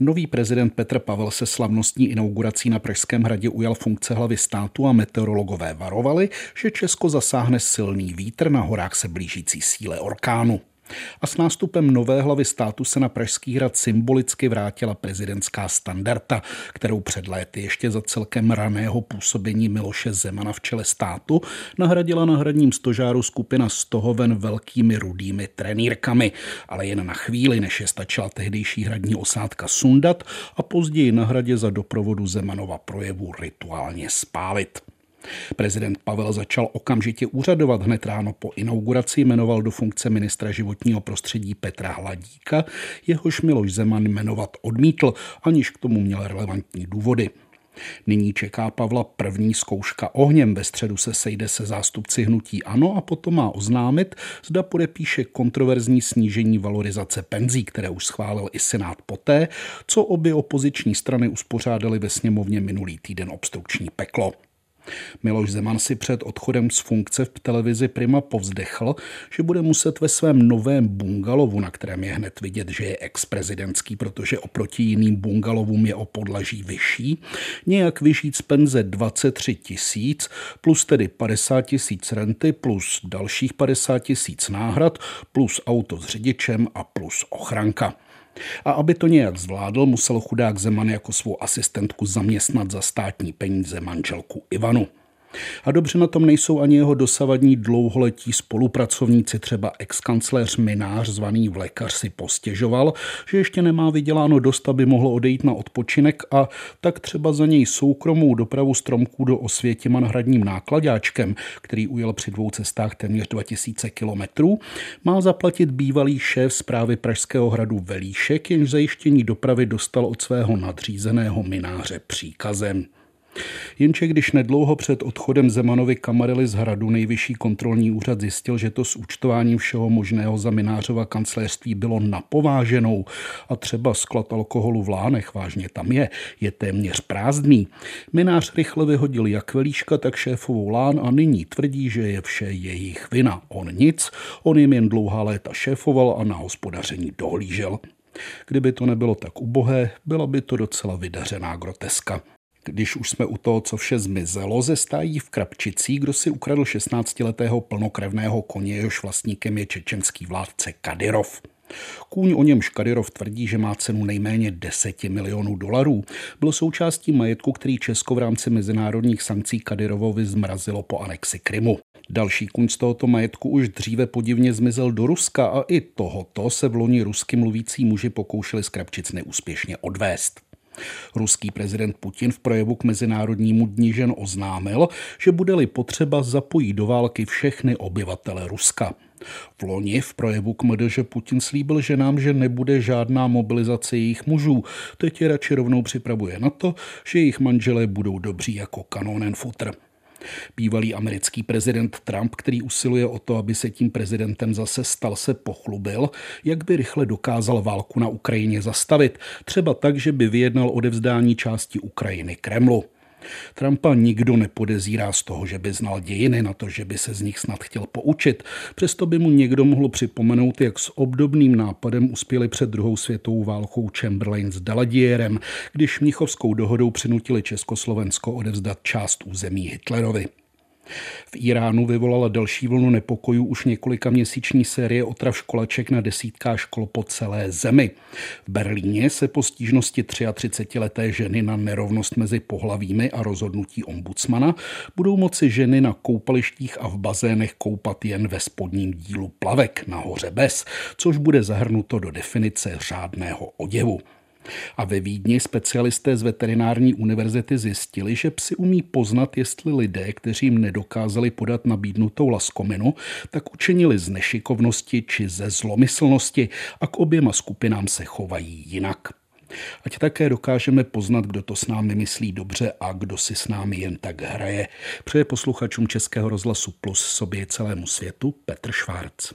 Nový prezident Petr Pavel se slavnostní inaugurací na Pražském hradě ujal funkce hlavy státu a meteorologové varovali, že Česko zasáhne silný vítr na horách se blížící síle orkánu. A s nástupem nové hlavy státu se na Pražský hrad symbolicky vrátila prezidentská standarda, kterou před léty ještě za celkem raného působení Miloše Zemana v čele státu nahradila na hradním stožáru skupina Stohoven velkými rudými trenýrkami, ale jen na chvíli, než je stačila tehdejší hradní osádka sundat a později na hradě za doprovodu Zemanova projevu rituálně spálit. Prezident Pavel začal okamžitě úřadovat hned ráno po inauguraci, jmenoval do funkce ministra životního prostředí Petra Hladíka, jehož Miloš Zeman jmenovat odmítl, aniž k tomu měl relevantní důvody. Nyní čeká Pavla první zkouška ohněm. Ve středu se sejde se zástupci hnutí ANO a potom má oznámit, zda podepíše kontroverzní snížení valorizace penzí, které už schválil i Senát poté, co obě opoziční strany uspořádali ve sněmovně minulý týden obstrukční peklo. Miloš Zeman si před odchodem z funkce v televizi Prima povzdechl, že bude muset ve svém novém bungalovu, na kterém je hned vidět, že je ex-prezidentský, protože oproti jiným bungalovům je o podlaží vyšší, nějak vyžít z penze 23 tisíc, plus tedy 50 tisíc renty, plus dalších 50 tisíc náhrad, plus auto s řidičem a plus ochranka. A aby to nějak zvládl, musel chudák Zeman jako svou asistentku zaměstnat za státní peníze manželku Ivanu. A dobře na tom nejsou ani jeho dosavadní dlouholetí spolupracovníci, třeba ex-kancléř Minář, zvaný lékař, si postěžoval, že ještě nemá vyděláno dost, aby mohl odejít na odpočinek a tak třeba za něj soukromou dopravu stromků do Osvětiman hradním nákladáčkem, který ujel při dvou cestách téměř 2000 kilometrů, má zaplatit bývalý šéf zprávy Pražského hradu Velíšek, jenž zajištění dopravy dostal od svého nadřízeného mináře příkazem. Jenže když nedlouho před odchodem Zemanovi Kamarely z hradu nejvyšší kontrolní úřad zjistil, že to s účtováním všeho možného za Minářova kancelářství bylo napováženou a třeba sklad alkoholu v lánech, vážně tam je, je téměř prázdný. Minář rychle vyhodil jak velíška, tak šéfovou lán a nyní tvrdí, že je vše jejich vina. On nic, on jim jen dlouhá léta šéfoval a na hospodaření dohlížel. Kdyby to nebylo tak ubohé, byla by to docela vydařená groteska. Když už jsme u toho, co vše zmizelo, ze stájí v Krapčicí, kdo si ukradl 16-letého plnokrevného koně, jehož vlastníkem je čečenský vládce Kadyrov. Kůň o něm Kadyrov tvrdí, že má cenu nejméně 10 milionů dolarů. Byl součástí majetku, který Česko v rámci mezinárodních sankcí Kadyrovovi zmrazilo po anexi Krymu. Další kůň z tohoto majetku už dříve podivně zmizel do Ruska a i tohoto se v loni rusky mluvící muži pokoušeli z Krapčic neúspěšně odvést. Ruský prezident Putin v projevu k Mezinárodnímu dní žen oznámil, že bude-li potřeba zapojí do války všechny obyvatele Ruska. V loni v projevu k MDŽ Putin slíbil ženám, že nebude žádná mobilizace jejich mužů. Teď je radši rovnou připravuje na to, že jejich manželé budou dobří jako kanonen futr. Bývalý americký prezident Trump, který usiluje o to, aby se tím prezidentem zase stal, se pochlubil, jak by rychle dokázal válku na Ukrajině zastavit, třeba tak, že by vyjednal odevzdání části Ukrajiny Kremlu. Trumpa nikdo nepodezírá z toho, že by znal dějiny, na to, že by se z nich snad chtěl poučit. Přesto by mu někdo mohl připomenout, jak s obdobným nápadem uspěli před druhou světovou válkou Chamberlain s Daladierem, když Mnichovskou dohodou přinutili Československo odevzdat část území Hitlerovi. V Iránu vyvolala další vlnu nepokojů už několika měsíční série otrav školaček na desítkách škol po celé zemi. V Berlíně se po stížnosti 33-leté ženy na nerovnost mezi pohlavími a rozhodnutí ombudsmana budou moci ženy na koupalištích a v bazénech koupat jen ve spodním dílu plavek, nahoře bez, což bude zahrnuto do definice řádného oděvu. A ve Vídni specialisté z veterinární univerzity zjistili, že psi umí poznat, jestli lidé, kteří jim nedokázali podat nabídnutou laskominu, tak učinili z nešikovnosti či ze zlomyslnosti a k oběma skupinám se chovají jinak. Ať také dokážeme poznat, kdo to s námi myslí dobře a kdo si s námi jen tak hraje. Přeje posluchačům Českého rozhlasu Plus sobě celému světu Petr Švárc.